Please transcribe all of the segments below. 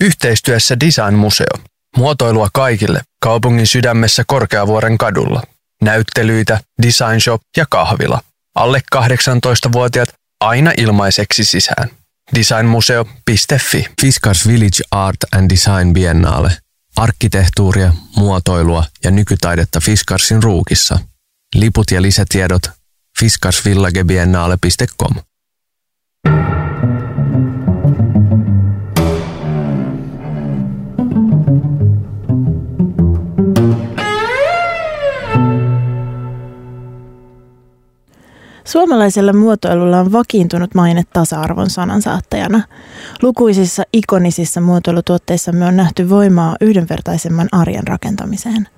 Yhteistyössä Design Museo. Muotoilua kaikille kaupungin sydämessä Korkeavuoren kadulla. Näyttelyitä, design shop ja kahvila. Alle 18-vuotiaat aina ilmaiseksi sisään. Designmuseo.fi Fiskars Village Art and Design Biennale. Arkkitehtuuria, muotoilua ja nykytaidetta Fiskarsin ruukissa. Liput ja lisätiedot fiskarsvillagebiennale.com. Suomalaisella muotoilulla on vakiintunut maine tasa-arvon sanansaattajana. Lukuisissa ikonisissa muotoilutuotteissa me on nähty voimaa yhdenvertaisemman arjen rakentamiseen.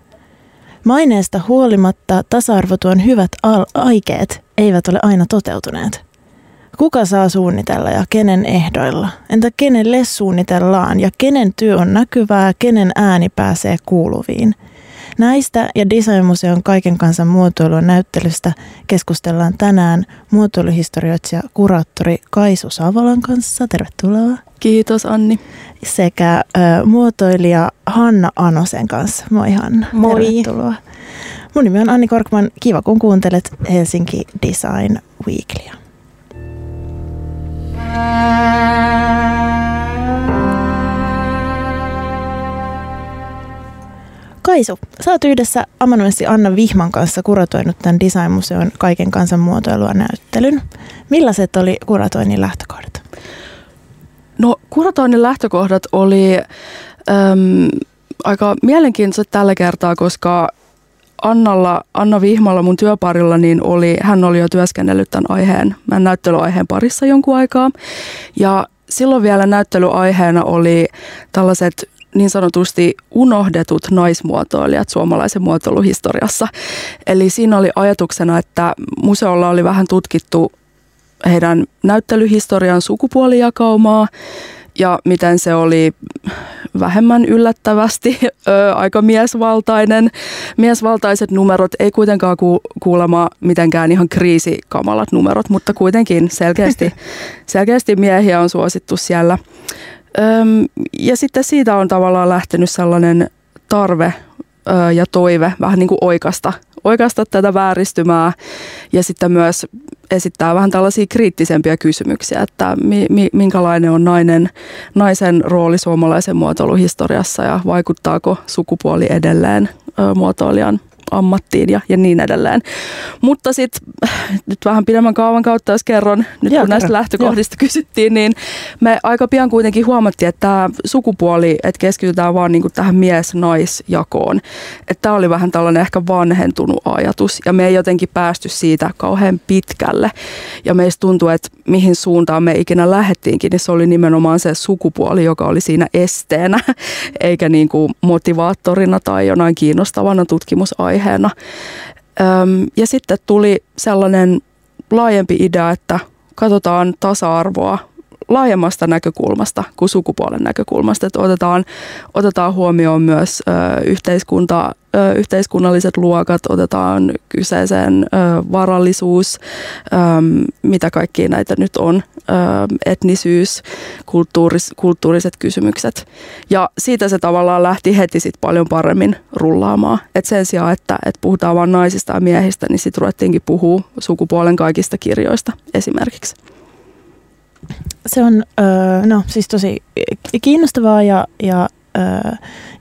Maineesta huolimatta tasa-arvotuon hyvät al- aikeet eivät ole aina toteutuneet. Kuka saa suunnitella ja kenen ehdoilla? Entä kenelle suunnitellaan ja kenen työ on näkyvää, kenen ääni pääsee kuuluviin – Näistä ja Designmuseon kaiken kansan muotoilun näyttelystä keskustellaan tänään muotoiluhistorioitsija kuraattori Kaisu Savolan kanssa. Tervetuloa. Kiitos Anni. Sekä ö, muotoilija Hanna Anosen kanssa. Moi Hanna. Moi. Tervetuloa. Mun nimi on Anni Korkman. Kiva kun kuuntelet Helsinki Design Weeklyä. Kaisu, sä oot yhdessä amanuenssi Anna Vihman kanssa kuratoinut tämän Designmuseon kaiken kansan muotoilua näyttelyn. Millaiset oli kuratoinnin lähtökohdat? No kuratoinnin lähtökohdat oli äm, aika mielenkiintoiset tällä kertaa, koska Annalla, Anna Vihmalla mun työparilla, niin oli, hän oli jo työskennellyt tämän aiheen, mä näyttelyaiheen parissa jonkun aikaa. Ja silloin vielä näyttelyaiheena oli tällaiset niin sanotusti unohdetut naismuotoilijat suomalaisen muotoiluhistoriassa. Eli siinä oli ajatuksena, että museolla oli vähän tutkittu heidän näyttelyhistorian sukupuolijakaumaa ja miten se oli vähemmän yllättävästi ö, aika miesvaltainen. Miesvaltaiset numerot ei kuitenkaan ku, kuulema mitenkään ihan kriisikamalat numerot, mutta kuitenkin selkeästi, selkeästi miehiä on suosittu siellä. Öm, ja sitten siitä on tavallaan lähtenyt sellainen tarve ö, ja toive vähän niin kuin oikasta, oikasta tätä vääristymää ja sitten myös esittää vähän tällaisia kriittisempiä kysymyksiä, että mi, mi, minkälainen on nainen, naisen rooli suomalaisen muotoiluhistoriassa ja vaikuttaako sukupuoli edelleen ö, muotoilijan ammattiin ja, ja niin edelleen. Mutta sitten nyt vähän pidemmän kaavan kautta, jos kerron, nyt Joo, kun näistä lähtökohdista kysyttiin, niin me aika pian kuitenkin huomattiin, että tämä sukupuoli, että keskitytään vaan niinku tähän mies-naisjakoon. Että tämä oli vähän tällainen ehkä vanhentunut ajatus ja me ei jotenkin päästy siitä kauhean pitkälle. Ja meistä tuntuu, että mihin suuntaan me ikinä lähettiinkin, niin se oli nimenomaan se sukupuoli, joka oli siinä esteenä, eikä niin kuin motivaattorina tai jonain kiinnostavana tutkimusaiheena. Öm, ja sitten tuli sellainen laajempi idea, että katsotaan tasa-arvoa laajemmasta näkökulmasta kuin sukupuolen näkökulmasta, että otetaan, otetaan huomioon myös ö, yhteiskunta, ö, yhteiskunnalliset luokat, otetaan kyseeseen ö, varallisuus, ö, mitä kaikkia näitä nyt on, ö, etnisyys, kulttuuris, kulttuuriset kysymykset. Ja siitä se tavallaan lähti heti sit paljon paremmin rullaamaan. Et sen sijaan, että, että puhutaan vain naisista ja miehistä, niin sitten ruvettiinkin puhua sukupuolen kaikista kirjoista esimerkiksi. Se on öö, no, siis tosi kiinnostavaa ja, ja,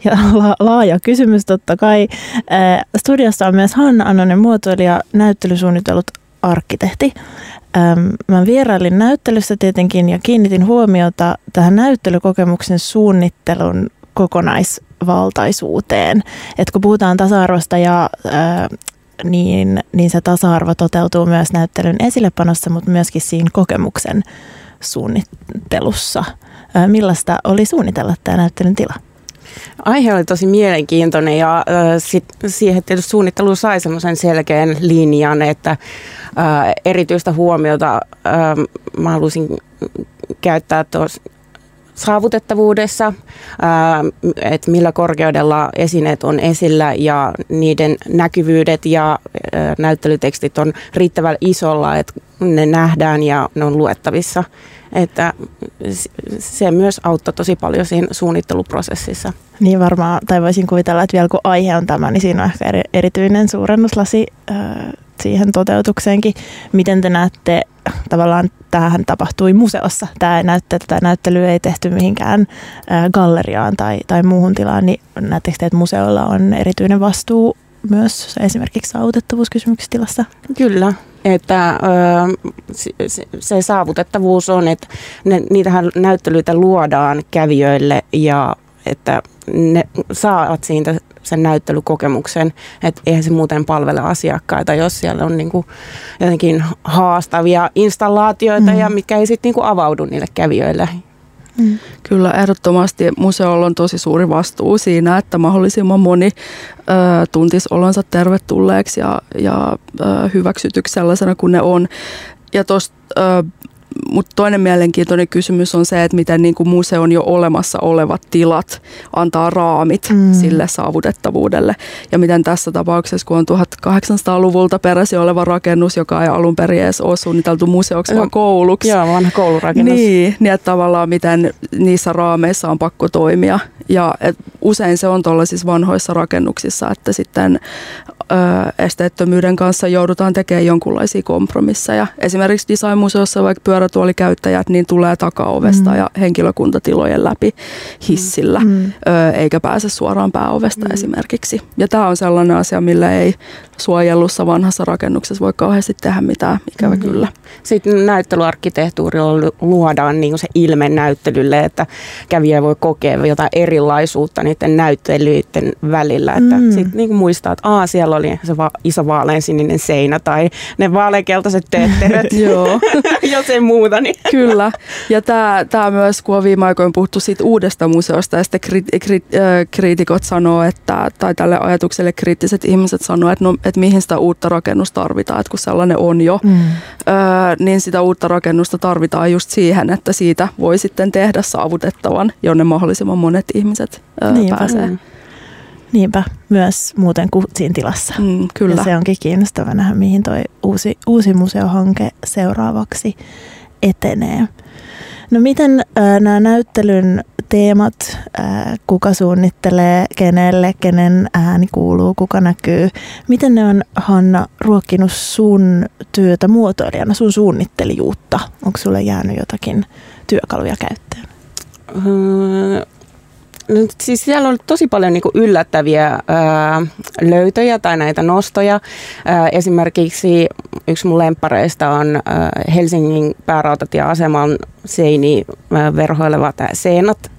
ja la, laaja kysymys totta kai. Öö, studiossa on myös Hanna Anonen muotoilija, näyttelysuunnitellut arkkitehti. Mä vierailin näyttelyssä tietenkin ja kiinnitin huomiota tähän näyttelykokemuksen suunnittelun kokonaisvaltaisuuteen. Et kun puhutaan tasa-arvosta ja niin, niin se tasa-arvo toteutuu myös näyttelyn esillepanossa, mutta myöskin siinä kokemuksen suunnittelussa. Millaista oli suunnitella tämä näyttelyn tila? Aihe oli tosi mielenkiintoinen ja sit, siihen tietysti suunnittelu sai semmoisen selkeän linjan, että erityistä huomiota mä halusin käyttää tuossa saavutettavuudessa, että millä korkeudella esineet on esillä ja niiden näkyvyydet ja näyttelytekstit on riittävän isolla, että ne nähdään ja ne on luettavissa. Että se myös auttoi tosi paljon siinä suunnitteluprosessissa. Niin varmaan, tai voisin kuvitella, että vielä kun aihe on tämä, niin siinä on ehkä eri, erityinen suurennuslasi siihen toteutukseenkin. Miten te näette, tavallaan tämähän tapahtui museossa. Tämä näytte, tätä näyttelyä ei tehty mihinkään galleriaan tai, tai muuhun tilaan, niin näettekö te, että museolla on erityinen vastuu myös esimerkiksi saavutettavuuskysymyksissä tilassa? Kyllä, että se saavutettavuus on, että ne, niitähän näyttelyitä luodaan kävijöille ja että ne saavat siitä sen näyttelykokemuksen, että eihän se muuten palvele asiakkaita, jos siellä on niinku jotenkin haastavia installaatioita mm. ja mikä ei sitten niinku avaudu niille kävijöille. Mm. Kyllä, ehdottomasti museolla on tosi suuri vastuu siinä, että mahdollisimman moni ö, tuntisi olonsa tervetulleeksi ja, ja ö, hyväksytyksi sellaisena kuin ne on. Ja tuosta mutta toinen mielenkiintoinen kysymys on se, että miten niin kuin museon jo olemassa olevat tilat antaa raamit mm. sille saavutettavuudelle. Ja miten tässä tapauksessa, kun on 1800-luvulta peräisin oleva rakennus, joka ei alun perin edes ole suunniteltu museoksi, vaan kouluksi. Joo, vanha koulurakennus. Niin, niin että tavallaan miten niissä raameissa on pakko toimia. Ja et usein se on tuollaisissa vanhoissa rakennuksissa, että sitten esteettömyyden kanssa joudutaan tekemään jonkunlaisia kompromisseja. Esimerkiksi designmuseossa vaikka pyörätuolikäyttäjät niin tulee takaovesta mm. ja henkilökuntatilojen läpi hissillä, mm. eikä pääse suoraan pääovesta mm. esimerkiksi. Ja tämä on sellainen asia, millä ei suojellussa vanhassa rakennuksessa voi kauheasti tehdä mitään, ikävä mm. kyllä. Sitten näyttelyarkkitehtuurilla luodaan niin se ilme näyttelylle, että kävijä voi kokea jotain erilaisuutta niiden näyttelyiden välillä. Että mm. sitten niin muistaa, että Aa, siellä oli se va- iso vaaleansininen seinä tai ne vaaleankeltaiset teetteröt, Joo. jos ei muuta. Niin. Kyllä. Ja tämä myös, kun on viime aikoina puhuttu siitä uudesta museosta ja sitten kri- kri- äh, kriitikot sanoo, että, tai tälle ajatukselle kriittiset ihmiset sanoo, että, no, että mihin sitä uutta rakennusta tarvitaan, että kun sellainen on jo, mm. öö, niin sitä uutta rakennusta tarvitaan just siihen, että siitä voi sitten tehdä saavutettavan, jonne mahdollisimman monet ihmiset öö, Niinpä. pääsee. Mm. Niinpä, myös muuten kuin siinä tilassa. Mm, kyllä. Ja se onkin kiinnostava nähdä, mihin tuo uusi, uusi museohanke seuraavaksi etenee. No miten äh, nämä näyttelyn teemat, äh, kuka suunnittelee, kenelle, kenen ääni kuuluu, kuka näkyy, miten ne on Hanna ruokkinut sun työtä muotoilijana, sun suunnittelijuutta? Onko sulle jäänyt jotakin työkaluja käyttöön? Öö, siis siellä on tosi paljon niin yllättäviä ää, löytöjä tai näitä nostoja. Ää, esimerkiksi yksi mun lemppareista on ää, Helsingin päärautatieaseman seini ää, verhoileva Seenat,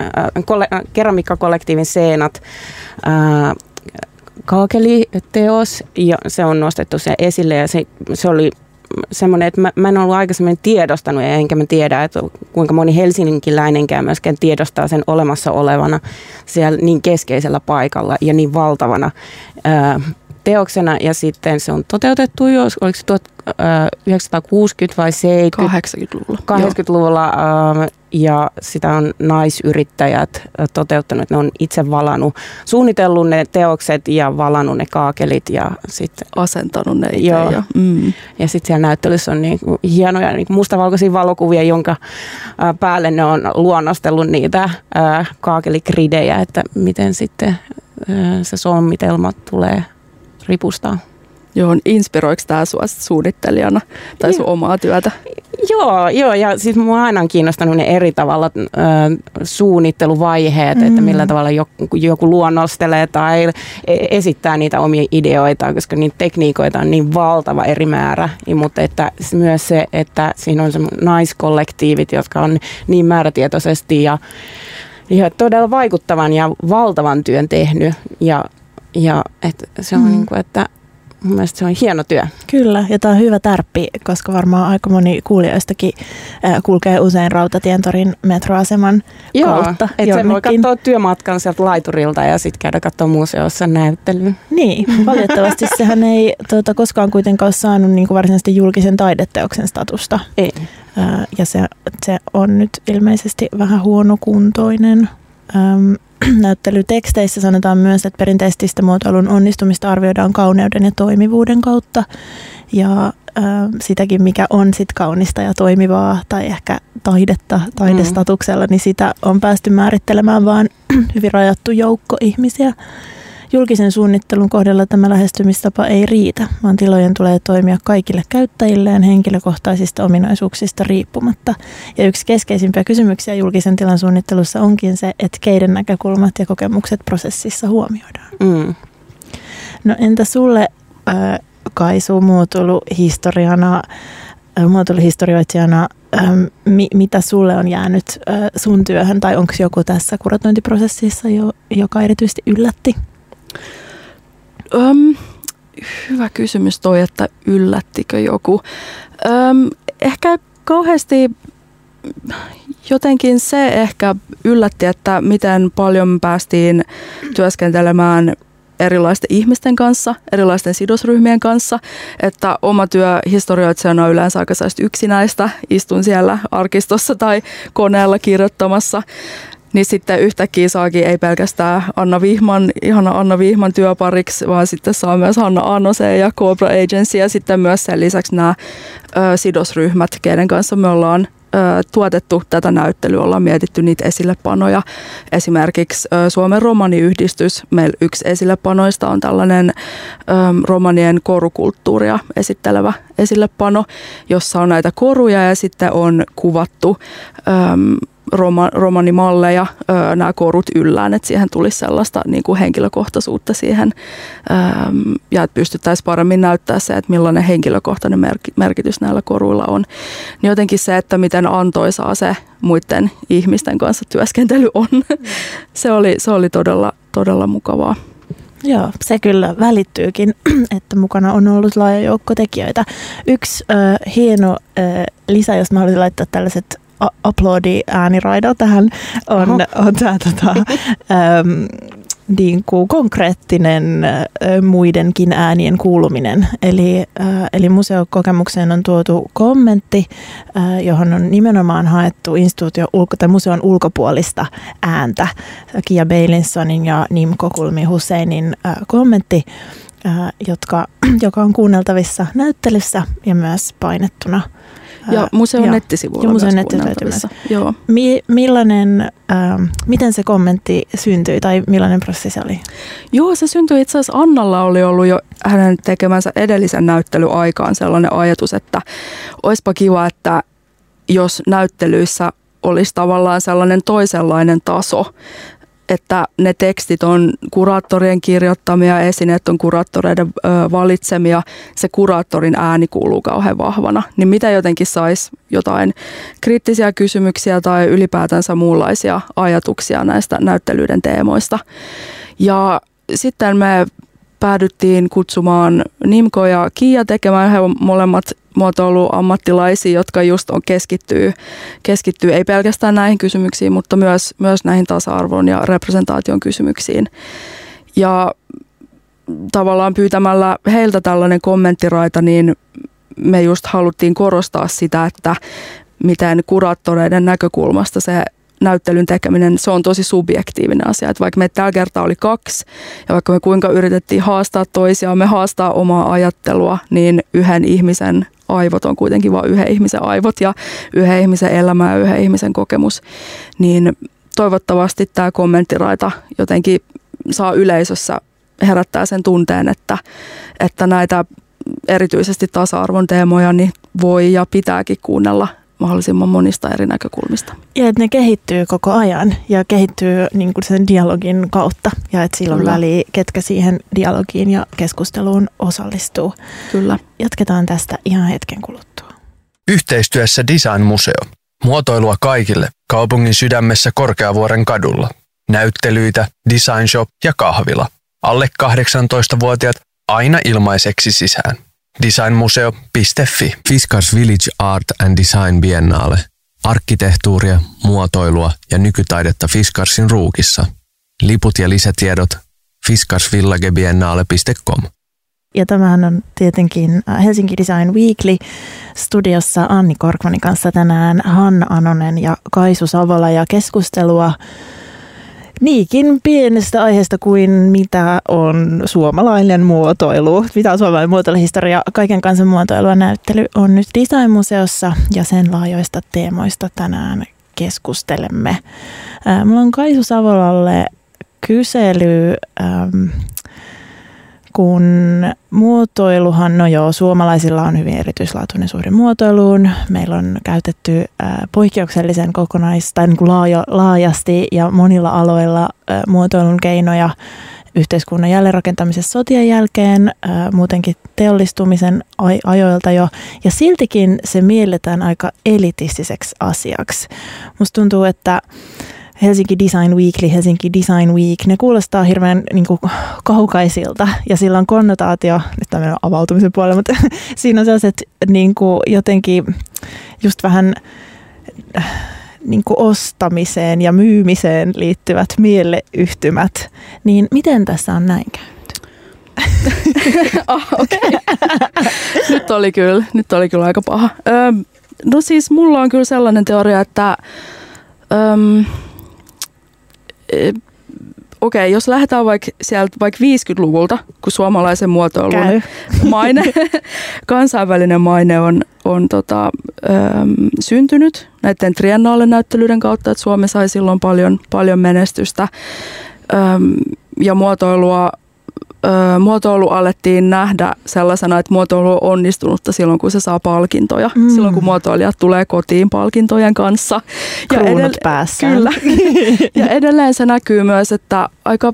kole, keramiikkakollektiivin Seenat. Ää, kaakeliteos ja se on nostettu se esille ja se, se oli semmoinen, että mä, mä en ollut aikaisemmin tiedostanut, enkä mä tiedä, että kuinka moni helsinkiläinenkään myöskään tiedostaa sen olemassa olevana siellä niin keskeisellä paikalla ja niin valtavana ää, teoksena. Ja sitten se on toteutettu jo, oliko se 1960 vai 70? 80-luvulla. 80-luvulla ja sitä on naisyrittäjät toteuttanut. Ne on itse valannut, suunnitellut ne teokset ja valannut ne kaakelit ja sitten asentanut ne itse. Joo. Ja, mm. ja sitten siellä näyttelyssä on niin hienoja niin mustavalkoisia valokuvia, jonka päälle ne on luonnostellut niitä kaakelikridejä, että miten sitten se sommitelma tulee ripustaa. Joo, inspiroiko tämä sinua suunnittelijana tai sun omaa työtä? Joo, joo ja siis mua aina on kiinnostanut ne eri tavalla äh, suunnitteluvaiheet, mm. että millä tavalla joku, joku luonnostelee tai e-, esittää niitä omia ideoita, koska niitä tekniikoita on niin valtava eri määrä, mutta että myös se, että siinä on se naiskollektiivit, jotka on niin määrätietoisesti ja, ja todella vaikuttavan ja valtavan työn tehnyt ja, ja että se on mm. niin kuin, että mun mielestä se on hieno työ. Kyllä, ja tämä on hyvä tärppi, koska varmaan aika moni kuulijoistakin kulkee usein Rautatientorin metroaseman Joo, kautta. Joo, se voi katsoa työmatkan sieltä laiturilta ja sitten käydä katsoa museossa näyttelyä. Niin, valitettavasti sehän ei tuota, koskaan kuitenkaan ole saanut niin kuin varsinaisesti julkisen taideteoksen statusta. Ei. Ja se, se on nyt ilmeisesti vähän huonokuntoinen. Näyttelyteksteissä sanotaan myös, että perinteisesti muotoilun onnistumista arvioidaan kauneuden ja toimivuuden kautta. Ja sitäkin, mikä on sit kaunista ja toimivaa tai ehkä taidetta taidestatuksella, mm. niin sitä on päästy määrittelemään vaan hyvin rajattu joukko ihmisiä. Julkisen suunnittelun kohdalla tämä lähestymistapa ei riitä, vaan tilojen tulee toimia kaikille käyttäjilleen henkilökohtaisista ominaisuuksista riippumatta. Ja yksi keskeisimpiä kysymyksiä julkisen tilan suunnittelussa onkin se, että keiden näkökulmat ja kokemukset prosessissa huomioidaan. Mm. No entä sulle, äh, Kaisu, muotoiluhistoriana, äh, muotoiluhistorioitsijana, mi, mitä sulle on jäänyt äh, sun työhön, tai onko joku tässä kuratointiprosessissa, jo, joka erityisesti yllätti? Öm, hyvä kysymys toi, että yllättikö joku. Öm, ehkä kauheasti jotenkin se ehkä yllätti, että miten paljon päästiin työskentelemään erilaisten ihmisten kanssa, erilaisten sidosryhmien kanssa, että oma työ historioitsijana on yleensä aika yksinäistä, istun siellä arkistossa tai koneella kirjoittamassa niin sitten yhtäkkiä saakin ei pelkästään Anna Vihman, ihana Anna Vihman työpariksi, vaan sitten saa myös Hanna Annoseen ja Cobra Agency ja sitten myös sen lisäksi nämä ö, sidosryhmät, keiden kanssa me ollaan ö, tuotettu tätä näyttelyä, ollaan mietitty niitä esillepanoja. Esimerkiksi ö, Suomen romaniyhdistys, meillä yksi esillepanoista on tällainen ö, romanien korukulttuuria esittelevä esillepano, jossa on näitä koruja ja sitten on kuvattu ö, roma, romanimalleja nämä korut yllään, että siihen tulisi sellaista niin kuin henkilökohtaisuutta siihen äm, ja että pystyttäisiin paremmin näyttää se, että millainen henkilökohtainen merkitys näillä koruilla on. Niin jotenkin se, että miten antoisaa se muiden ihmisten kanssa työskentely on, se, oli, se oli todella, todella mukavaa. Joo, se kyllä välittyykin, että mukana on ollut laaja joukko tekijöitä. Yksi äh, hieno äh, lisä, jos mä haluaisin laittaa tällaiset uploadi ääniraida tähän on, on tämä tota, ähm, niin kuin konkreettinen äh, muidenkin äänien kuuluminen. Eli, äh, eli museokokemukseen on tuotu kommentti, äh, johon on nimenomaan haettu instituution ulko- tai museon ulkopuolista ääntä. Kia Bailinsonin ja Nimko Kulmi Husseinin kommentti, jotka, joka on kuunneltavissa näyttelyssä ja myös painettuna ja museon ja, nettisivuilla ja museon nettisivuilla Joo. Mi- millainen, äh, miten se kommentti syntyi tai millainen prosessi oli? Joo, se syntyi itse asiassa Annalla oli ollut jo hänen tekemänsä edellisen näyttelyaikaan sellainen ajatus, että olisipa kiva, että jos näyttelyissä olisi tavallaan sellainen toisenlainen taso, että ne tekstit on kuraattorien kirjoittamia, esineet on kuraattoreiden valitsemia, se kuraattorin ääni kuuluu kauhean vahvana. Niin mitä jotenkin saisi jotain kriittisiä kysymyksiä tai ylipäätänsä muunlaisia ajatuksia näistä näyttelyiden teemoista. Ja sitten me päädyttiin kutsumaan Nimko ja Kiia tekemään. He molemmat muotoiluammattilaisia, jotka just on keskittyy, keskittyy ei pelkästään näihin kysymyksiin, mutta myös, myös näihin tasa-arvon ja representaation kysymyksiin. Ja tavallaan pyytämällä heiltä tällainen kommenttiraita, niin me just haluttiin korostaa sitä, että miten kuraattoreiden näkökulmasta se näyttelyn tekeminen, se on tosi subjektiivinen asia. Että vaikka me tällä kertaa oli kaksi ja vaikka me kuinka yritettiin haastaa toisiaan, me haastaa omaa ajattelua, niin yhden ihmisen aivot on kuitenkin vain yhden ihmisen aivot ja yhden ihmisen elämä ja yhden ihmisen kokemus. Niin toivottavasti tämä kommenttiraita jotenkin saa yleisössä herättää sen tunteen, että, että näitä erityisesti tasa-arvon teemoja niin voi ja pitääkin kuunnella mahdollisimman monista eri näkökulmista. Ja että ne kehittyy koko ajan ja kehittyy niin kuin sen dialogin kautta ja että silloin Kyllä. väliä, ketkä siihen dialogiin ja keskusteluun osallistuu. Kyllä. Jatketaan tästä ihan hetken kuluttua. Yhteistyössä Design Museo. Muotoilua kaikille kaupungin sydämessä Korkeavuoren kadulla. Näyttelyitä, design shop ja kahvila. Alle 18-vuotiaat aina ilmaiseksi sisään designmuseo.fi. Fiskars Village Art and Design Biennale. Arkkitehtuuria, muotoilua ja nykytaidetta Fiskarsin ruukissa. Liput ja lisätiedot fiskarsvillagebiennale.com. Ja tämähän on tietenkin Helsinki Design Weekly studiossa Anni Korkmanin kanssa tänään Hanna Anonen ja Kaisu Savola ja keskustelua niinkin pienestä aiheesta kuin mitä on suomalainen muotoilu. Mitä on suomalainen muotoiluhistoria? Kaiken kansan muotoilua näyttely on nyt Designmuseossa ja sen laajoista teemoista tänään keskustelemme. Mulla on Kaisu Savolalle kysely ähm, kun muotoiluhan, no joo, suomalaisilla on hyvin erityislaatuinen suhde muotoiluun. Meillä on käytetty poikkeuksellisen kokonais- tai niin kuin laaja, laajasti ja monilla aloilla muotoilun keinoja yhteiskunnan jälleenrakentamisessa sotien jälkeen, muutenkin teollistumisen ajoilta jo, ja siltikin se mielletään aika elitistiseksi asiaksi. Musta tuntuu, että Helsinki Design Weekly, Helsinki Design Week, ne kuulostaa hirveän niin kuin, kaukaisilta ja sillä on konnotaatio, nyt tämä avautumisen puolella, mutta siinä on sellaiset niin kuin, jotenkin just vähän niin kuin ostamiseen ja myymiseen liittyvät mieleyhtymät. Niin miten tässä on näin käynyt? oh, okay. nyt oli kyllä, nyt oli kyllä aika paha. Öm, no siis mulla on kyllä sellainen teoria, että öm, okei, okay, jos lähdetään vaikka sieltä vaikka 50-luvulta, kun suomalaisen muotoilun Käy. maine, kansainvälinen maine on, on tota, äm, syntynyt näiden triennaale-näyttelyiden kautta, että Suomi sai silloin paljon, paljon menestystä äm, ja muotoilua ö, muotoilu alettiin nähdä sellaisena, että muotoilu on onnistunutta silloin, kun se saa palkintoja. Mm. Silloin, kun muotoilijat tulee kotiin palkintojen kanssa. Ja edell- päässä. Kyllä. ja edelleen se näkyy myös, että aika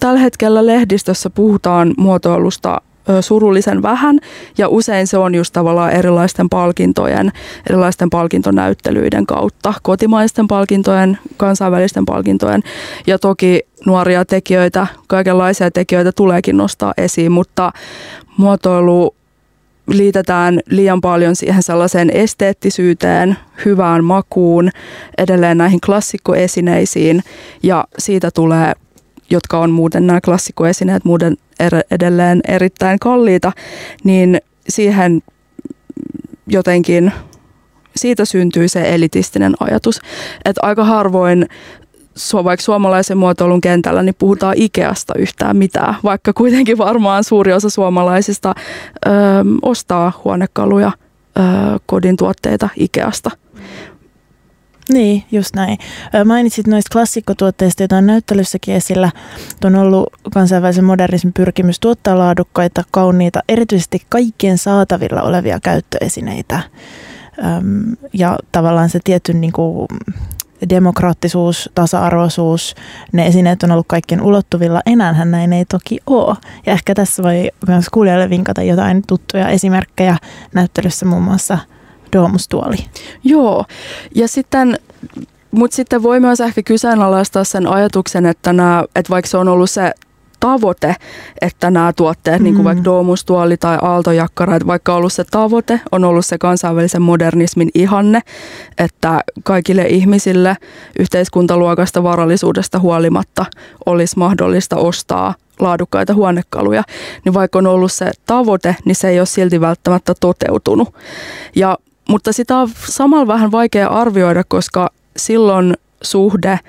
tällä hetkellä lehdistössä puhutaan muotoilusta surullisen vähän ja usein se on just tavallaan erilaisten palkintojen, erilaisten palkintonäyttelyiden kautta, kotimaisten palkintojen, kansainvälisten palkintojen. Ja toki nuoria tekijöitä, kaikenlaisia tekijöitä tuleekin nostaa esiin, mutta muotoilu liitetään liian paljon siihen sellaiseen esteettisyyteen, hyvään makuun, edelleen näihin klassikkoesineisiin ja siitä tulee jotka on muuten nämä klassikkoesineet muuten er, edelleen erittäin kalliita, niin siihen jotenkin siitä syntyy se elitistinen ajatus, että aika harvoin vaikka suomalaisen muotoilun kentällä, niin puhutaan Ikeasta yhtään mitään, vaikka kuitenkin varmaan suuri osa suomalaisista ö, ostaa huonekaluja, ö, kodin tuotteita Ikeasta. Niin, just näin. Mainitsit noista klassikkotuotteista, joita on näyttelyssäkin esillä. On ollut kansainvälisen modernismin pyrkimys tuottaa laadukkaita, kauniita, erityisesti kaikkien saatavilla olevia käyttöesineitä. Ja tavallaan se tietty niin kuin, demokraattisuus, tasa-arvoisuus, ne esineet on ollut kaikkien ulottuvilla. Enäähän näin ei toki ole. Ja ehkä tässä voi myös kuulijalle vinkata jotain tuttuja esimerkkejä näyttelyssä muun muassa – Doomustuoli. Joo, ja sitten mutta sitten voi myös ehkä kyseenalaistaa sen ajatuksen, että, nämä, että vaikka se on ollut se tavoite, että nämä tuotteet, mm. niin kuin vaikka Doomustuoli tai Aaltojakkara, että vaikka ollut se tavoite, on ollut se kansainvälisen modernismin ihanne, että kaikille ihmisille yhteiskuntaluokasta varallisuudesta huolimatta olisi mahdollista ostaa laadukkaita huonekaluja, niin vaikka on ollut se tavoite, niin se ei ole silti välttämättä toteutunut. Ja mutta sitä on samalla vähän vaikea arvioida, koska silloin suhde,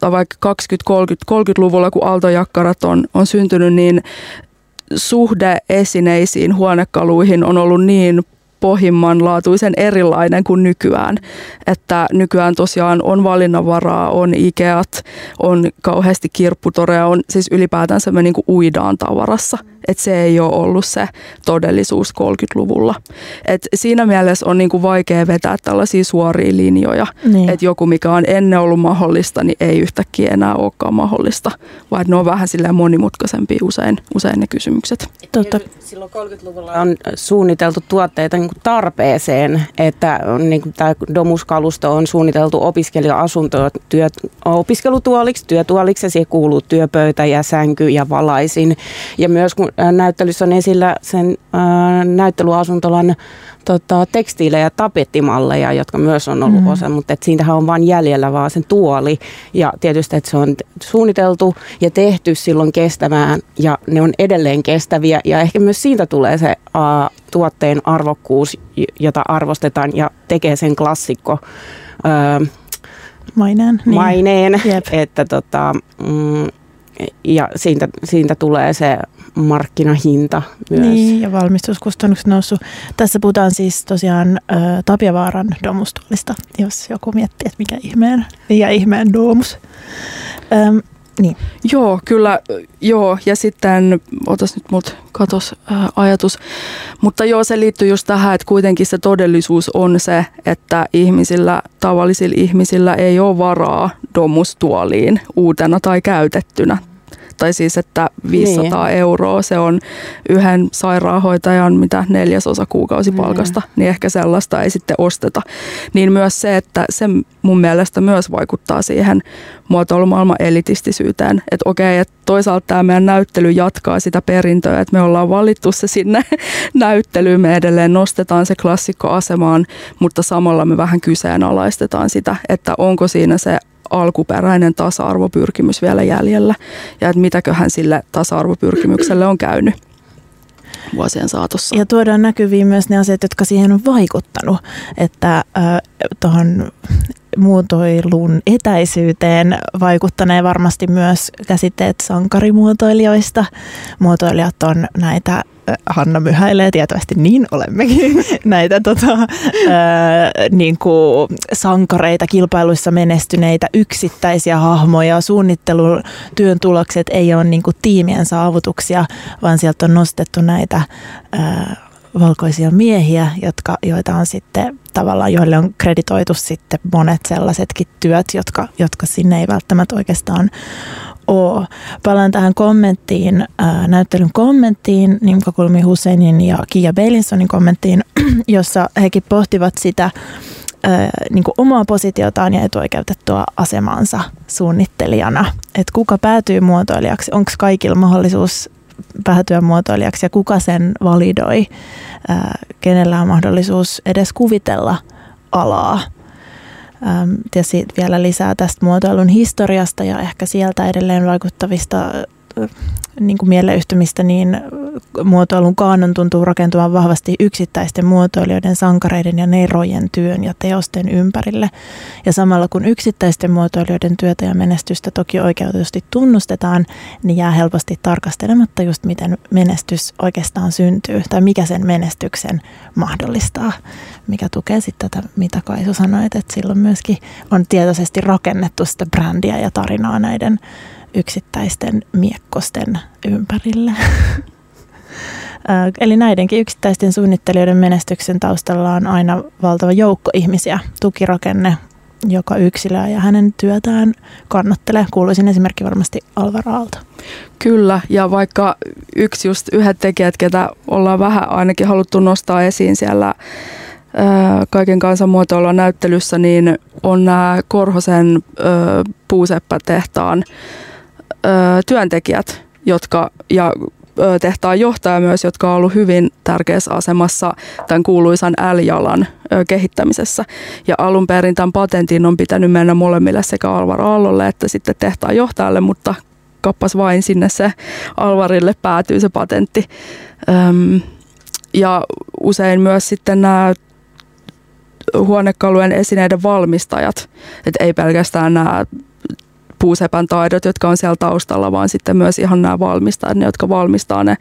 tai vaikka 20-30-luvulla, kun aaltojakkarat on, on syntynyt, niin suhde esineisiin, huonekaluihin on ollut niin pohjimmanlaatuisen erilainen kuin nykyään. Että nykyään tosiaan on valinnanvaraa, on Ikeat, on kauheasti kirpputoreja, on siis ylipäätänsä me niinku uidaan tavarassa. Että se ei ole ollut se todellisuus 30-luvulla. Et siinä mielessä on niinku vaikea vetää tällaisia suoria linjoja. Niin. Että joku, mikä on ennen ollut mahdollista, niin ei yhtäkkiä enää olekaan mahdollista. Vaan ne on vähän silleen monimutkaisempia usein, usein ne kysymykset. Totta. Silloin 30-luvulla on suunniteltu tuotteita niin tarpeeseen, että niin kuin tämä domuskalusto on suunniteltu työ, opiskelutuoliksi, työtuoliksi ja siihen kuuluu työpöytä ja sänky ja valaisin. Ja myös kun näyttelyssä on esillä sen äh, näyttelyasuntolan tota, tekstiilejä ja tapettimalleja, jotka myös on ollut mm. osa, mutta et siitähän on vain jäljellä vaan sen tuoli. Ja tietysti, että se on suunniteltu ja tehty silloin kestävään ja ne on edelleen kestäviä. Ja ehkä myös siitä tulee se a, tuotteen arvokkuus, jota arvostetaan ja tekee sen klassikko. Ö, maineen. Niin. maineen että tota, mm, ja siitä, siitä tulee se markkinahinta myös. Niin, ja valmistuskustannukset noussut. Tässä puhutaan siis tosiaan ä, Tapiavaaran domustuolista, jos joku miettii, että mikä ihmeen, mikä ihmeen domus. Öm, niin. Joo, kyllä, joo. Ja sitten, otas nyt mut katos ää, ajatus. Mutta joo, se liittyy just tähän, että kuitenkin se todellisuus on se, että ihmisillä, tavallisilla ihmisillä ei ole varaa domustuoliin uutena tai käytettynä tai siis että 500 niin. euroa se on yhden sairaanhoitajan mitä neljäsosa kuukausipalkasta, niin. niin ehkä sellaista ei sitten osteta. Niin myös se, että se mun mielestä myös vaikuttaa siihen muotoilumaailman elitistisyyteen, että okei, että toisaalta tämä meidän näyttely jatkaa sitä perintöä, että me ollaan valittu se sinne näyttelyyn, me edelleen nostetaan se klassikko asemaan, mutta samalla me vähän kyseenalaistetaan sitä, että onko siinä se alkuperäinen tasa-arvopyrkimys vielä jäljellä ja että mitäköhän sille tasa-arvopyrkimykselle on käynyt vuosien saatossa. Ja tuodaan näkyviin myös ne asiat, jotka siihen on vaikuttanut, että äh, tuohon muotoilun etäisyyteen vaikuttaneen varmasti myös käsitteet sankarimuotoilijoista. Muotoilijat on näitä Hanna myhäilee tietysti, niin olemmekin näitä tota, ää, niin kuin sankareita, kilpailuissa menestyneitä yksittäisiä hahmoja. Suunnittelutyön tulokset ei ole niin kuin tiimien saavutuksia, vaan sieltä on nostettu näitä ää, valkoisia miehiä, jotka, joita on sitten tavallaan, joille on kreditoitu sitten monet sellaisetkin työt, jotka, jotka sinne ei välttämättä oikeastaan ole. Palaan tähän kommenttiin, ää, näyttelyn kommenttiin, Nimka Kulmi Husseinin ja Kia Beilinsonin kommenttiin, jossa hekin pohtivat sitä niin kuin omaa positiotaan ja etuoikeutettua asemaansa suunnittelijana. Että kuka päätyy muotoilijaksi, onko kaikilla mahdollisuus päätyä muotoilijaksi ja kuka sen validoi, kenellä on mahdollisuus edes kuvitella alaa. Tietysti vielä lisää tästä muotoilun historiasta ja ehkä sieltä edelleen vaikuttavista niin kuin mieleyhtymistä, niin muotoilun kaanon tuntuu rakentuvan vahvasti yksittäisten muotoilijoiden, sankareiden ja nerojen työn ja teosten ympärille. Ja samalla kun yksittäisten muotoilijoiden työtä ja menestystä toki oikeutusti tunnustetaan, niin jää helposti tarkastelematta just miten menestys oikeastaan syntyy tai mikä sen menestyksen mahdollistaa, mikä tukee sitten tätä, mitä Kaisu sanoit, että silloin myöskin on tietoisesti rakennettu sitä brändiä ja tarinaa näiden yksittäisten miekkosten ympärille. Eli näidenkin yksittäisten suunnittelijoiden menestyksen taustalla on aina valtava joukko ihmisiä, tukirakenne, joka yksilöä ja hänen työtään kannattelee. Kuuluisin esimerkki varmasti Alvar Aalto. Kyllä, ja vaikka yksi just yhdet tekijät, ketä ollaan vähän ainakin haluttu nostaa esiin siellä kaiken kansan muotoilua näyttelyssä, niin on nämä Korhosen puuseppätehtaan työntekijät, jotka ja tehtaan johtaja myös, jotka on ollut hyvin tärkeässä asemassa tämän kuuluisan L-jalan kehittämisessä. Ja alun perin tämän patentin on pitänyt mennä molemmille sekä Alvar Aallolle että sitten tehtaan johtajalle, mutta kappas vain sinne se Alvarille päätyy se patentti. ja usein myös sitten nämä huonekalujen esineiden valmistajat, että ei pelkästään nämä puusepän taidot, jotka on siellä taustalla, vaan sitten myös ihan nämä valmistajat, ne, jotka valmistaa ne,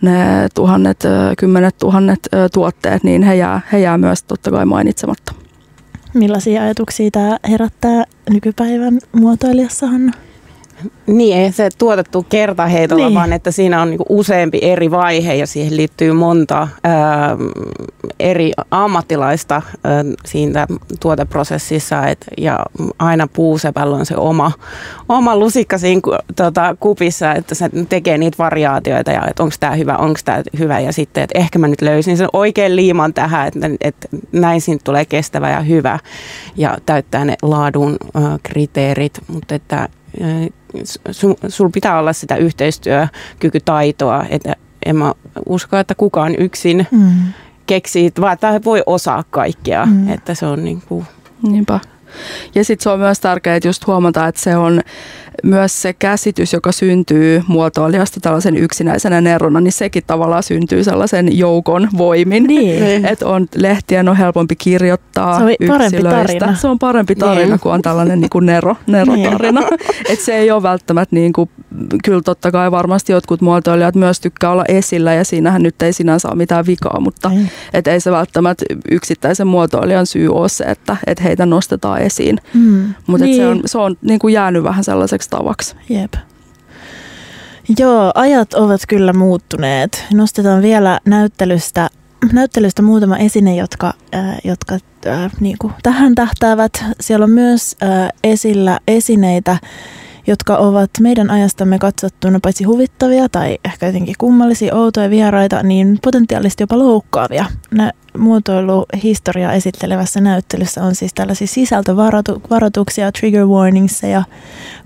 ne tuhannet, kymmenet tuhannet tuotteet, niin he jää, he jää myös totta kai mainitsematta. Millaisia ajatuksia tämä herättää nykypäivän muotoilijassa, Hanna? Niin, ei se tuotettu kertaheitolla, niin. vaan että siinä on niinku useampi eri vaihe ja siihen liittyy monta ää, eri ammattilaista ää, siinä tuoteprosessissa. Et, ja aina puusepällä on se oma, oma lusikka siinä tota, kupissa, että se tekee niitä variaatioita ja että onko tämä hyvä, onko tämä hyvä. Ja sitten, että ehkä mä nyt löysin sen oikein liiman tähän, että, että näin siitä tulee kestävä ja hyvä ja täyttää ne laadun ää, kriteerit. Mutta että sulla pitää olla sitä yhteistyökykytaitoa, että en mä usko, että kukaan yksin mm. keksii, vaan että voi osaa kaikkea, mm. että se on niin kuin Niinpä. Ja sitten se on myös tärkeää just huomata, että se on myös se käsitys, joka syntyy muotoilijasta tällaisen yksinäisenä nerona, niin sekin tavallaan syntyy sellaisen joukon voimin. Niin. Että on lehtien on helpompi kirjoittaa Se on parempi yksilöistä. tarina. Se on parempi tarina, Niin. kuin on tällainen niin kuin nero, nerotarina. Että se ei ole välttämättä niin kuin, kyllä totta kai varmasti jotkut muotoilijat myös tykkää olla esillä ja siinähän nyt ei sinänsä ole mitään vikaa, mutta Ei. et ei se välttämättä yksittäisen muotoilijan syy ole se, että et heitä nostetaan esiin. Mm. Mutta niin. se on, se on niin kuin jäänyt vähän sellaiseksi tavaksi. Jep. Joo, ajat ovat kyllä muuttuneet. Nostetaan vielä näyttelystä, näyttelystä muutama esine, jotka, äh, jotka äh, niin kuin tähän tähtäävät. Siellä on myös äh, esillä esineitä, jotka ovat meidän ajastamme katsottuna paitsi huvittavia tai ehkä jotenkin kummallisia, outoja vieraita, niin potentiaalisesti jopa loukkaavia. Nä- muotoiluhistoriaa esittelevässä näyttelyssä on siis tällaisia sisältövaroituksia, trigger warningseja,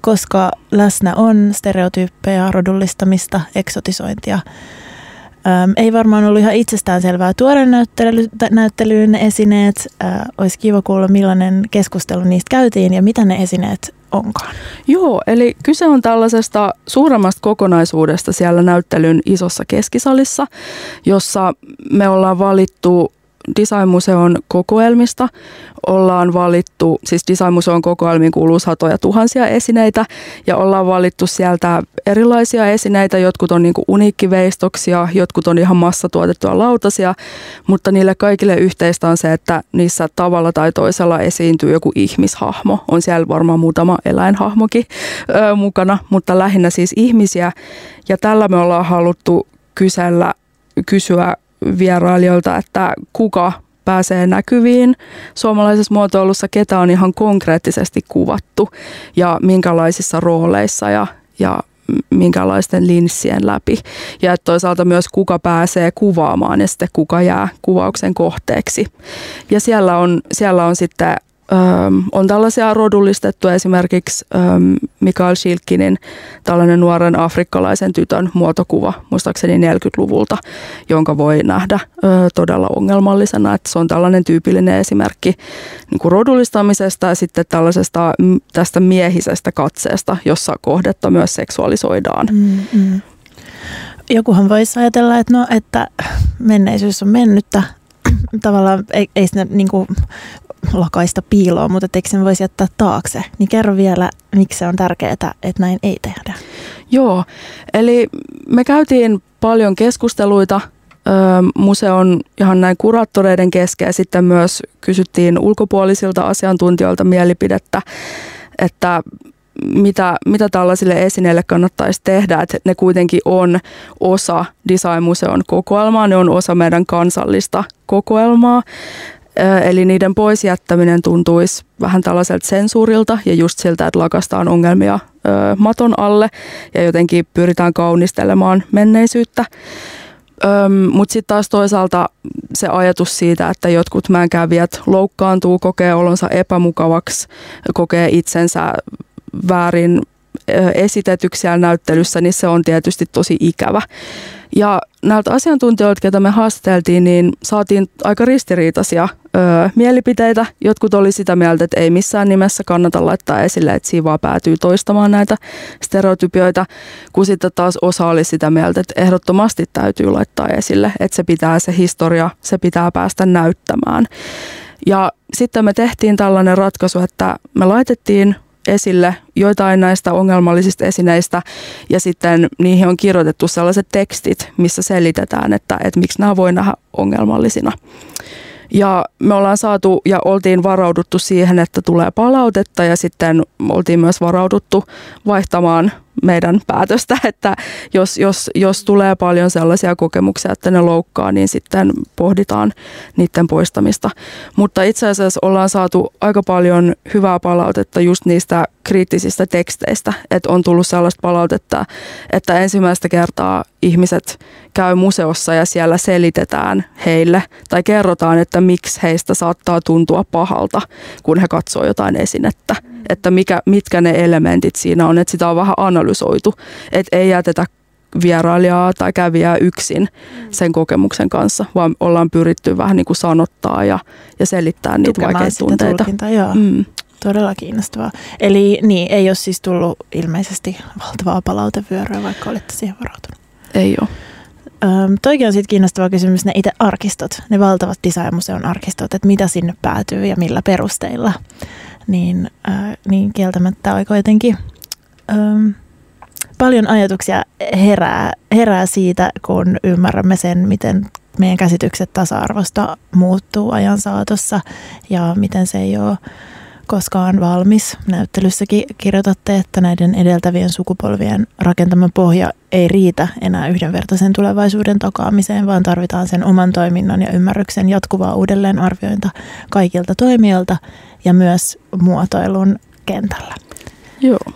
koska läsnä on stereotyyppejä, rodullistamista, eksotisointia. Öm, ei varmaan ollut ihan itsestäänselvää tuoda näyttely, näyttelyyn ne esineet. Ö, olisi kiva kuulla, millainen keskustelu niistä käytiin ja mitä ne esineet onkaan. Joo, eli kyse on tällaisesta suuremmasta kokonaisuudesta siellä näyttelyn isossa keskisalissa, jossa me ollaan valittu Designmuseon kokoelmista. Ollaan valittu, siis Designmuseon kokoelmiin kuuluu satoja tuhansia esineitä ja ollaan valittu sieltä erilaisia esineitä, jotkut on niinku uniikkiveistoksia, jotkut on ihan massatuotettuja lautasia, mutta niille kaikille yhteistä on se, että niissä tavalla tai toisella esiintyy joku ihmishahmo. On siellä varmaan muutama eläinhahmokin ö, mukana, mutta lähinnä siis ihmisiä. Ja tällä me ollaan haluttu kysellä, kysyä vierailijoilta, että kuka pääsee näkyviin suomalaisessa muotoilussa, ketä on ihan konkreettisesti kuvattu ja minkälaisissa rooleissa ja, ja minkälaisten linssien läpi. Ja että toisaalta myös kuka pääsee kuvaamaan ja sitten kuka jää kuvauksen kohteeksi. Ja siellä on, siellä on sitten on tällaisia rodullistettuja esimerkiksi Mikael Schilkinin tällainen nuoren afrikkalaisen tytön muotokuva, muistaakseni 40-luvulta, jonka voi nähdä todella ongelmallisena. Että se on tällainen tyypillinen esimerkki niin kuin rodullistamisesta ja sitten tällaisesta tästä miehisestä katseesta, jossa kohdetta myös seksuaalisoidaan. Mm, mm. Jokuhan voisi ajatella, että, no, että menneisyys on mennyttä. Tavallaan ei, ei sinne niin kuin lakaista piiloon, mutta eikö sen voisi jättää taakse? Niin kerro vielä, miksi se on tärkeää, että näin ei tehdä. Joo, eli me käytiin paljon keskusteluita museon ihan näin kuraattoreiden kesken ja sitten myös kysyttiin ulkopuolisilta asiantuntijoilta mielipidettä, että mitä, mitä tällaisille esineille kannattaisi tehdä, että ne kuitenkin on osa Designmuseon kokoelmaa, ne on osa meidän kansallista kokoelmaa. Eli niiden pois jättäminen tuntuisi vähän tällaiselta sensuurilta ja just siltä, että lakastaan ongelmia maton alle ja jotenkin pyritään kaunistelemaan menneisyyttä. Mutta sitten taas toisaalta se ajatus siitä, että jotkut mäenkävijät loukkaantuu, kokee olonsa epämukavaksi, kokee itsensä väärin esitetyksi siellä näyttelyssä, niin se on tietysti tosi ikävä. Ja näiltä asiantuntijoilta, ketä me haasteltiin, niin saatiin aika ristiriitaisia ö, mielipiteitä. Jotkut oli sitä mieltä, että ei missään nimessä kannata laittaa esille, että siinä vaan päätyy toistamaan näitä stereotypioita, kun sitten taas osa oli sitä mieltä, että ehdottomasti täytyy laittaa esille, että se pitää se historia, se pitää päästä näyttämään. Ja sitten me tehtiin tällainen ratkaisu, että me laitettiin esille joitain näistä ongelmallisista esineistä ja sitten niihin on kirjoitettu sellaiset tekstit, missä selitetään, että, että miksi nämä voi nähdä ongelmallisina. Ja me ollaan saatu ja oltiin varauduttu siihen, että tulee palautetta ja sitten oltiin myös varauduttu vaihtamaan meidän päätöstä, että jos, jos, jos tulee paljon sellaisia kokemuksia, että ne loukkaa, niin sitten pohditaan niiden poistamista. Mutta itse asiassa ollaan saatu aika paljon hyvää palautetta just niistä kriittisistä teksteistä, että on tullut sellaista palautetta, että ensimmäistä kertaa ihmiset käy museossa ja siellä selitetään heille tai kerrotaan, että miksi heistä saattaa tuntua pahalta, kun he katsoo jotain esinettä. Että mikä, mitkä ne elementit siinä on, että sitä on vähän analysoitu, että ei jätetä vierailijaa tai kävijää yksin sen kokemuksen kanssa, vaan ollaan pyritty vähän niin kuin sanottaa ja, ja selittää niitä Tukemaan vaikeita tunteita. tulkintaa, joo. Mm. Todella kiinnostavaa. Eli niin, ei ole siis tullut ilmeisesti valtavaa palautevyöryä, vaikka olette siihen varautunut. Ei ole. Öm, toikin on sitten kiinnostava kysymys, ne itse arkistot, ne valtavat Design-museon arkistot, että mitä sinne päätyy ja millä perusteilla. Niin, äh, niin kieltämättä aika jotenkin öm, paljon ajatuksia herää, herää siitä, kun ymmärrämme sen, miten meidän käsitykset tasa-arvosta muuttuu ajan saatossa ja miten se ei ole koskaan valmis. Näyttelyssäkin kirjoitatte, että näiden edeltävien sukupolvien rakentama pohja ei riitä enää yhdenvertaisen tulevaisuuden takaamiseen, vaan tarvitaan sen oman toiminnan ja ymmärryksen jatkuvaa uudelleenarviointa kaikilta toimijoilta ja myös muotoilun kentällä. Joo.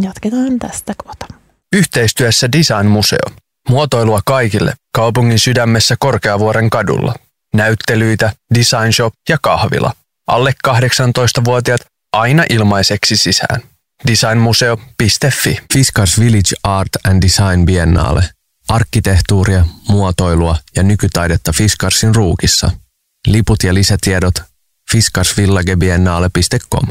Jatketaan tästä kohta. Yhteistyössä Design Museo. Muotoilua kaikille kaupungin sydämessä Korkeavuoren kadulla. Näyttelyitä, design shop ja kahvila. Alle 18-vuotiaat aina ilmaiseksi sisään. Designmuseo.fi Fiskars Village Art and Design Biennale. Arkkitehtuuria, muotoilua ja nykytaidetta Fiskarsin ruukissa. Liput ja lisätiedot fiskarsvillagebiennale.com.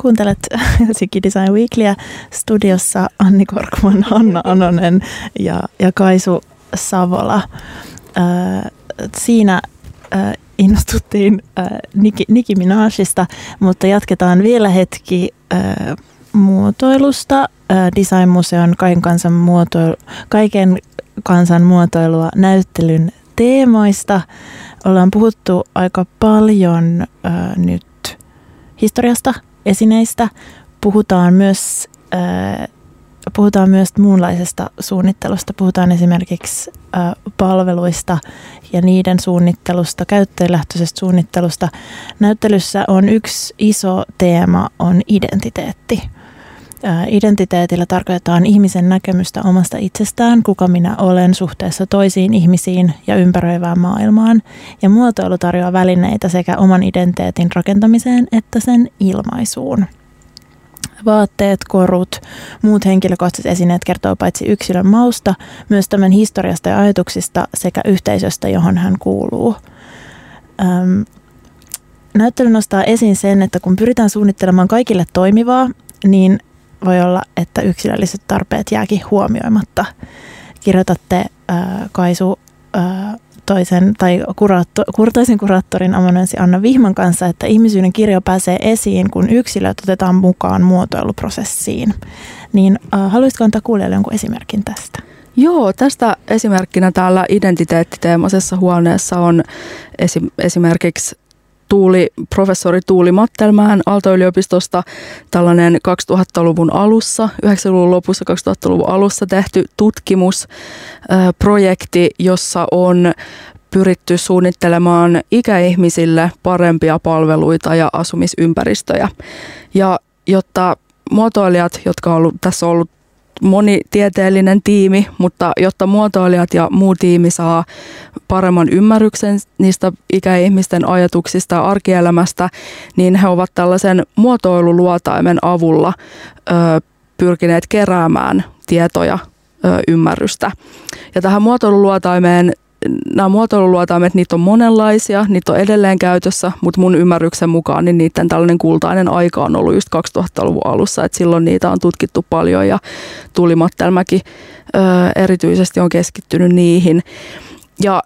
Kuuntelet Helsinki Design Weeklyä studiossa Anni Korkman, Anna Anonen ja, ja Kaisu Savola. Äh, siinä äh, innostuttiin äh, Nicki, Nicki Minajista, mutta jatketaan vielä hetki äh, muotoilusta. Äh, Design-museon kaiken kansan, muotoilu, kaiken kansan muotoilua näyttelyn teemoista. Ollaan puhuttu aika paljon äh, nyt historiasta, esineistä. Puhutaan myös äh, puhutaan myös muunlaisesta suunnittelusta. Puhutaan esimerkiksi äh, palveluista ja niiden suunnittelusta, käyttäjälähtöisestä suunnittelusta. Näyttelyssä on yksi iso teema, on identiteetti. Identiteetillä tarkoitetaan ihmisen näkemystä omasta itsestään, kuka minä olen suhteessa toisiin ihmisiin ja ympäröivään maailmaan. Ja muotoilu tarjoaa välineitä sekä oman identiteetin rakentamiseen että sen ilmaisuun. Vaatteet, korut, muut henkilökohtaiset esineet kertoo paitsi yksilön mausta, myös tämän historiasta ja ajatuksista sekä yhteisöstä, johon hän kuuluu. Öm, näyttely nostaa esiin sen, että kun pyritään suunnittelemaan kaikille toimivaa, niin voi olla, että yksilölliset tarpeet jääkin huomioimatta. Kirjoitatte äh, Kaisu äh, toisen tai kuraatto, toisen kuraattorin amanuenssi Anna Vihman kanssa, että ihmisyyden kirjo pääsee esiin, kun yksilöt otetaan mukaan muotoiluprosessiin. Niin äh, haluaisitko antaa kuulijoille jonkun esimerkin tästä? Joo, tästä esimerkkinä täällä identiteettiteemaisessa huoneessa on esim, esimerkiksi Tuuli, professori Tuuli Mattelmään Aalto-yliopistosta tällainen 2000-luvun alussa, 90-luvun lopussa 2000-luvun alussa tehty tutkimusprojekti, jossa on pyritty suunnittelemaan ikäihmisille parempia palveluita ja asumisympäristöjä. Ja jotta muotoilijat, jotka ollut, tässä ollut monitieteellinen tiimi, mutta jotta muotoilijat ja muu tiimi saa paremman ymmärryksen niistä ikäihmisten ajatuksista ja arkielämästä, niin he ovat tällaisen muotoiluluotaimen avulla ö, pyrkineet keräämään tietoja, ö, ymmärrystä. Ja tähän muotoiluluotaimeen nämä muotoiluluotaimet, niitä on monenlaisia, niitä on edelleen käytössä, mutta mun ymmärryksen mukaan niin niiden tällainen kultainen aika on ollut just 2000-luvun alussa, että silloin niitä on tutkittu paljon ja Tuuli Mattelmäki ö, erityisesti on keskittynyt niihin. Ja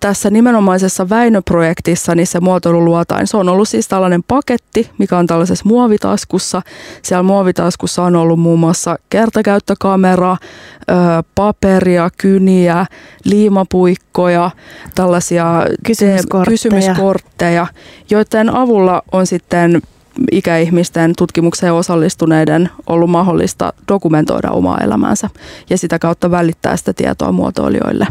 tässä nimenomaisessa Väinö-projektissa, niin se muotoiluluotain, se on ollut siis tällainen paketti, mikä on tällaisessa muovitaskussa. Siellä muovitaskussa on ollut muun muassa kertakäyttökamera, paperia, kyniä, liimapuikkoja, tällaisia kysymyskortteja, kysymyskortteja joiden avulla on sitten ikäihmisten tutkimukseen osallistuneiden ollut mahdollista dokumentoida omaa elämäänsä ja sitä kautta välittää sitä tietoa muotoilijoille.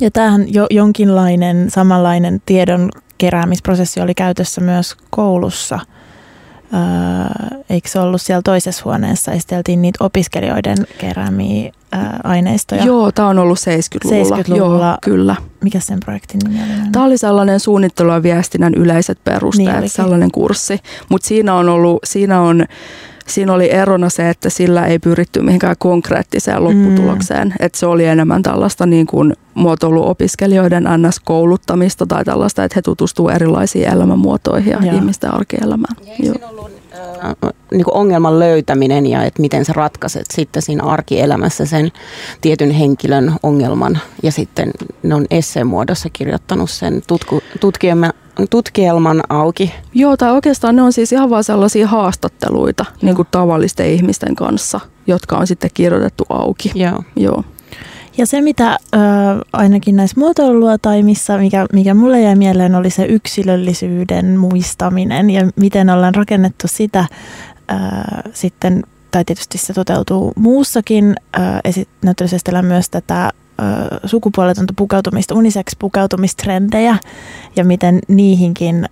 Ja tämähän jo jonkinlainen samanlainen tiedon keräämisprosessi oli käytössä myös koulussa. Öö, eikö se ollut siellä toisessa huoneessa? Esiteltiin niitä opiskelijoiden keräämiä öö, aineistoja. Joo, tämä on ollut 70-luvulla. 70-luvulla. Joo, kyllä. Mikä sen projektin nimi oli? Tämä oli sellainen suunnittelu- ja viestinnän yleiset perusteet, Niin sellainen kurssi. Mutta siinä on ollut, siinä on siinä oli erona se, että sillä ei pyritty mihinkään konkreettiseen lopputulokseen. Mm. Että se oli enemmän tällaista niin kuin muotoiluopiskelijoiden NS-kouluttamista tai tällaista, että he tutustuvat erilaisiin elämänmuotoihin ja Joo. ihmisten arkielämään. Ja eikö niin kuin ongelman löytäminen ja että miten sä ratkaiset sitten siinä arkielämässä sen tietyn henkilön ongelman. Ja sitten ne on esseen muodossa kirjoittanut sen tutku, tutkielman auki. Joo, tai oikeastaan ne on siis ihan vaan sellaisia haastatteluita niin kuin tavallisten ihmisten kanssa, jotka on sitten kirjoitettu auki. Joo. Joo. Ja se, mitä ö, ainakin näissä muotoiluluotaimissa, mikä, mikä mulle jäi mieleen, oli se yksilöllisyyden muistaminen ja miten ollaan rakennettu sitä ö, sitten, tai tietysti se toteutuu muussakin, näyttelyssä myös tätä sukupuoletonta pukeutumista, unisex-pukeutumistrendejä ja miten niihinkin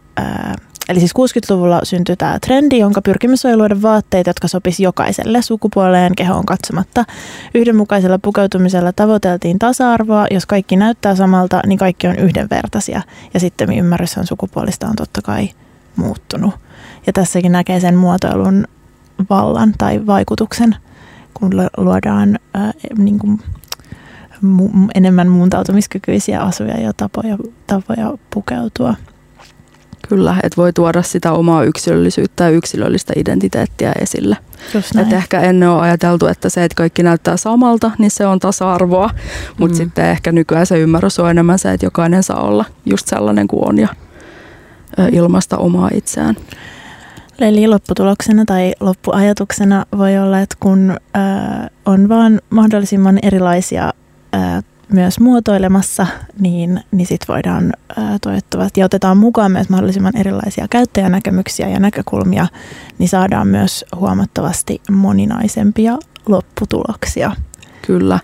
Eli siis 60-luvulla syntyi tämä trendi, jonka pyrkimys oli luoda vaatteita, jotka sopisi jokaiselle sukupuoleen kehoon katsomatta. Yhdenmukaisella pukeutumisella tavoiteltiin tasa-arvoa. Jos kaikki näyttää samalta, niin kaikki on yhdenvertaisia. Ja sitten ymmärrys on sukupuolista on totta kai muuttunut. Ja tässäkin näkee sen muotoilun vallan tai vaikutuksen, kun luodaan ää, niin kuin, mu- enemmän muuntautumiskykyisiä asuja ja tapoja, tapoja pukeutua. Kyllä, että voi tuoda sitä omaa yksilöllisyyttä ja yksilöllistä identiteettiä esille. Et ehkä ennen on ajateltu, että se, että kaikki näyttää samalta, niin se on tasa-arvoa. Mutta mm. sitten ehkä nykyään se ymmärrys on enemmän se, että jokainen saa olla just sellainen kuin on ja ilmaista omaa itseään. Eli lopputuloksena tai loppuajatuksena voi olla, että kun äh, on vaan mahdollisimman erilaisia myös muotoilemassa, niin, niin sit voidaan toivottavasti ja otetaan mukaan myös mahdollisimman erilaisia käyttäjänäkemyksiä ja näkökulmia, niin saadaan myös huomattavasti moninaisempia lopputuloksia. Kyllä.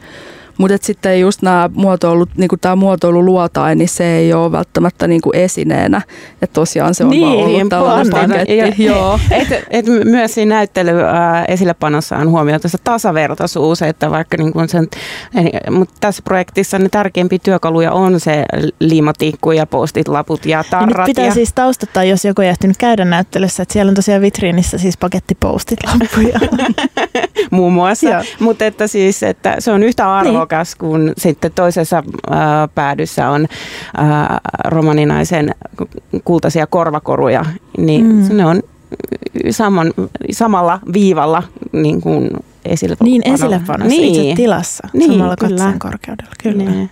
Mutta sitten just nämä muotoilut, niinku tämä muotoiluluotain, niin se ei ole välttämättä niinku esineenä. Että tosiaan se on niin, vaan ollut niin, tällainen paketti. Ja, Joo. Et, et myös siinä näyttely äh, esillepanossa on huomioitu se tasavertaisuus, että vaikka niin kuin sen, mutta tässä projektissa ne tärkeimpiä työkaluja on se liimatikku ja postit, laput ja tarrat. Ja nyt pitää ja... siis taustattaa, jos joku ei ehtinyt käydä näyttelyssä, että siellä on tosiaan vitriinissä siis paketti postit, lampuja. Muun muassa, mutta että siis, että se on yhtä arvoa tehokas, kun sitten toisessa äh, päädyssä on äh, romaninaisen kultaisia korvakoruja, niin mm. ne on saman, samalla viivalla niin kuin esille Niin esillepanossa niin. itse tilassa, niin, samalla katseen korkeudella, kyllä. Niin.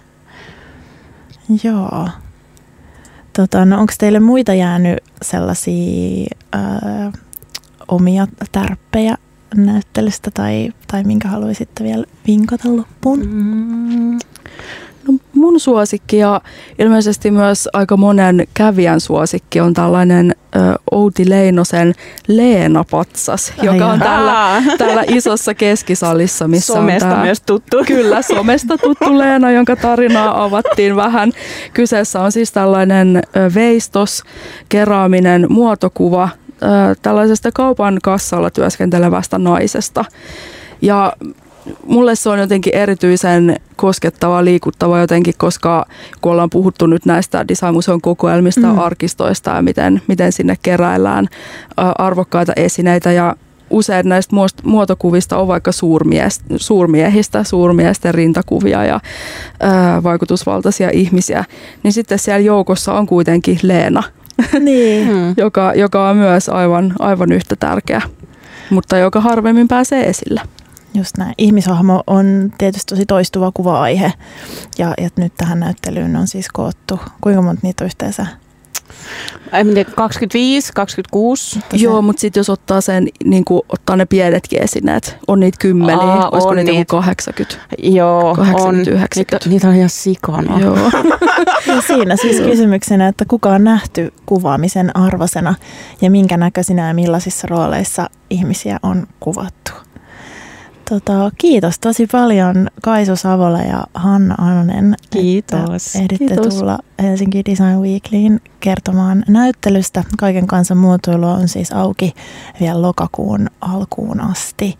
Joo. Tota, no onko teille muita jäänyt sellaisia äh, omia tärppejä näyttelystä tai, tai minkä haluaisitte vielä vinkata loppuun? Mm. No mun suosikki ja ilmeisesti myös aika monen kävijän suosikki on tällainen ö, Outi Leinosen Leena-patsas, Ai joka on täällä, täällä isossa keskisalissa. Missä somesta on tää, myös tuttu. Kyllä, somesta tuttu Leena, jonka tarinaa avattiin vähän. Kyseessä on siis tällainen ö, veistos, keraaminen muotokuva tällaisesta kaupan kassalla työskentelevästä naisesta. Ja mulle se on jotenkin erityisen koskettava, liikuttava jotenkin, koska kun ollaan puhuttu nyt näistä Designmuseon kokoelmista, mm. arkistoista ja miten, miten sinne keräillään arvokkaita esineitä ja usein näistä muotokuvista on vaikka suurmiehistä, suurmiesten rintakuvia ja vaikutusvaltaisia ihmisiä, niin sitten siellä joukossa on kuitenkin Leena, niin. Hmm. joka, joka on myös aivan, aivan yhtä tärkeä, mutta joka harvemmin pääsee esille. Just näin. Ihmishahmo on tietysti tosi toistuva kuva-aihe ja, ja nyt tähän näyttelyyn on siis koottu. Kuinka monta niitä on yhteensä? En tiedä, 25, 26. Joo, mutta sitten jos ottaa sen, niin kuin, ottaa ne pienetkin esineet, on niitä kymmeniä, Aa, olisiko on niitä, niitä 80? Joo, 80, on. 90. Niitä on ihan sikana. Joo. ja siinä siis kysymyksenä, että kuka on nähty kuvaamisen arvosena ja minkä näköisinä ja millaisissa rooleissa ihmisiä on kuvattu. Tota, kiitos tosi paljon Kaisu Savola ja Hanna Anonen. Kiitos. Ehditte kiitos. tulla Helsinki Design Weeklyin kertomaan näyttelystä. Kaiken kansan muotoilu on siis auki vielä lokakuun alkuun asti.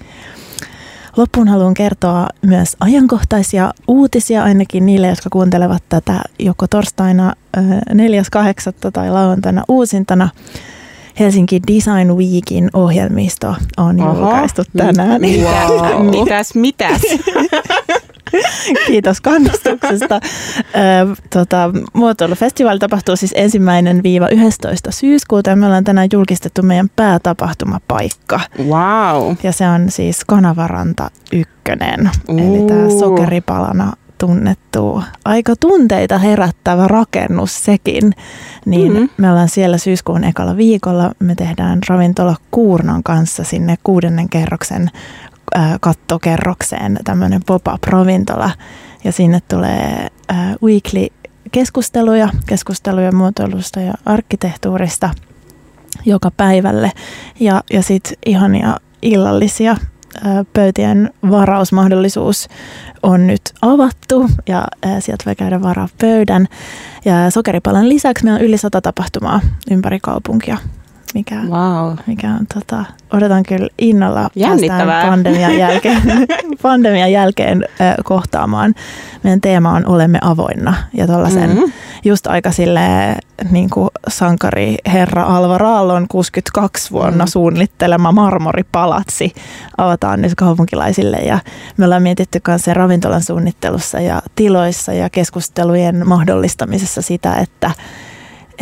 Loppuun haluan kertoa myös ajankohtaisia uutisia ainakin niille, jotka kuuntelevat tätä joko torstaina 4.8. tai lauantaina uusintana. Helsinki Design Weekin ohjelmisto on Oho. julkaistu tänään. Wow. mitäs, mitäs? Kiitos kannustuksesta. Tota, muotoilufestivaali tapahtuu siis ensimmäinen viiva 11. syyskuuta ja me ollaan tänään julkistettu meidän päätapahtumapaikka. Wow. Ja se on siis Kanavaranta ykkönen, eli tämä sokeripalana tunnettu aika tunteita herättävä rakennus sekin. Niin Mhm. me ollaan siellä syyskuun ekalla viikolla. Me tehdään ravintola Kuurnan kanssa sinne kuudennen kerroksen äh, kattokerrokseen tämmöinen pop-up-ravintola. Ja sinne tulee äh, weekly keskusteluja, keskusteluja muotoilusta ja arkkitehtuurista joka päivälle. Ja, ja sitten ihania illallisia pöytien varausmahdollisuus on nyt avattu ja sieltä voi käydä varaa pöydän. Ja sokeripalan lisäksi meillä on yli sata tapahtumaa ympäri kaupunkia, mikä, Wow. mikä on tota, odotan kyllä innolla Jännittävää. päästään pandemian jälkeen, pandemian jälkeen ää, kohtaamaan. Meidän teema on Olemme avoinna ja tuollaisen Mhm. just aika silleen niin kuin sankari herra Alvar Aallon 62 vuonna Mm. suunnittelema marmoripalatsi avataan nyt kaupunkilaisille ja me ollaan mietitty myös sen ravintolan suunnittelussa ja tiloissa ja keskustelujen mahdollistamisessa sitä, että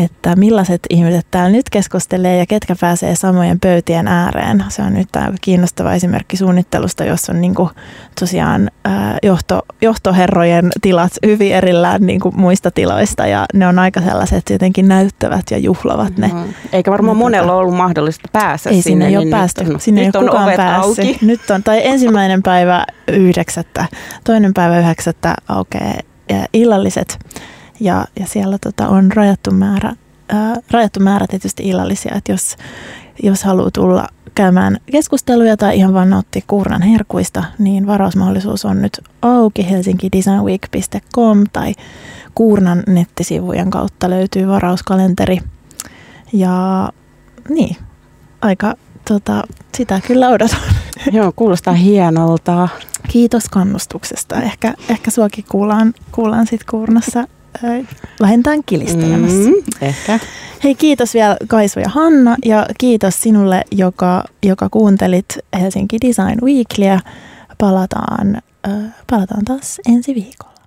että millaiset ihmiset täällä nyt keskustelee ja ketkä pääsee samojen pöytien ääreen. Se on nyt aika kiinnostava esimerkki suunnittelusta, jossa on niin kuin tosiaan johto, johtoherrojen tilat hyvin erillään niin kuin muista tiloista ja ne on aika sellaiset jotenkin näyttävät ja juhlavat ne. No, Eikä varmaan No, monella tota- ollut mahdollista päästä Ei sinne. sinne ei ole niin päästy. Nyt on, sinne nyt ei ole kukaan päässyt. auki. Nyt on, tai ensimmäinen päivä yhdeksättä, toinen päivä yhdeksättä aukeaa ää, illalliset ja, ja siellä tota, on rajattu määrä, ää, rajattu määrä tietysti illallisia, että jos, jos haluaa tulla käymään keskusteluja tai ihan vaan nauttia Kuurnan herkuista, niin varausmahdollisuus on nyt auki helsingidesignweek.com tai Kuurnan nettisivujen kautta löytyy varauskalenteri. Ja niin, aika tota, sitä kyllä odotan. Joo, kuulostaa hienolta. Kiitos kannustuksesta. Ehkä, ehkä suakin kuullaan, kuullaan sit Kuurnassa vähintään kilistelemässä. Mm, ehkä. Hei kiitos vielä Kaisu ja Hanna ja kiitos sinulle, joka, joka kuuntelit Helsinki Design Weeklyä. Palataan, äh, palataan taas ensi viikolla.